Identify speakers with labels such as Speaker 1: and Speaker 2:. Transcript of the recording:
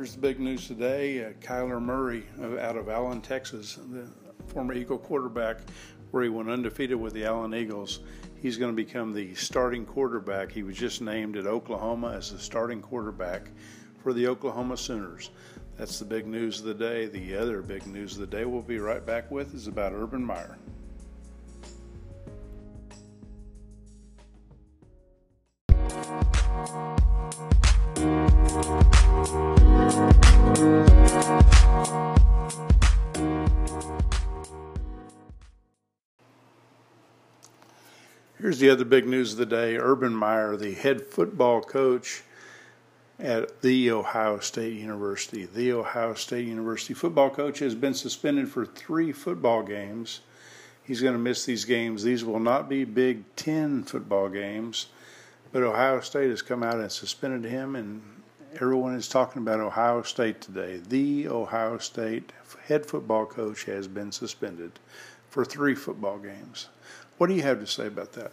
Speaker 1: Here's the big news today uh, Kyler Murray out of Allen, Texas, the former Eagle quarterback, where he went undefeated with the Allen Eagles. He's going to become the starting quarterback. He was just named at Oklahoma as the starting quarterback for the Oklahoma Sooners. That's the big news of the day. The other big news of the day we'll be right back with is about Urban Meyer. Here's the other big news of the day Urban Meyer, the head football coach at The Ohio State University. The Ohio State University football coach has been suspended for three football games. He's going to miss these games. These will not be Big Ten football games, but Ohio State has come out and suspended him, and everyone is talking about Ohio State today. The Ohio State head football coach has been suspended for three football games. What do you have to say about that?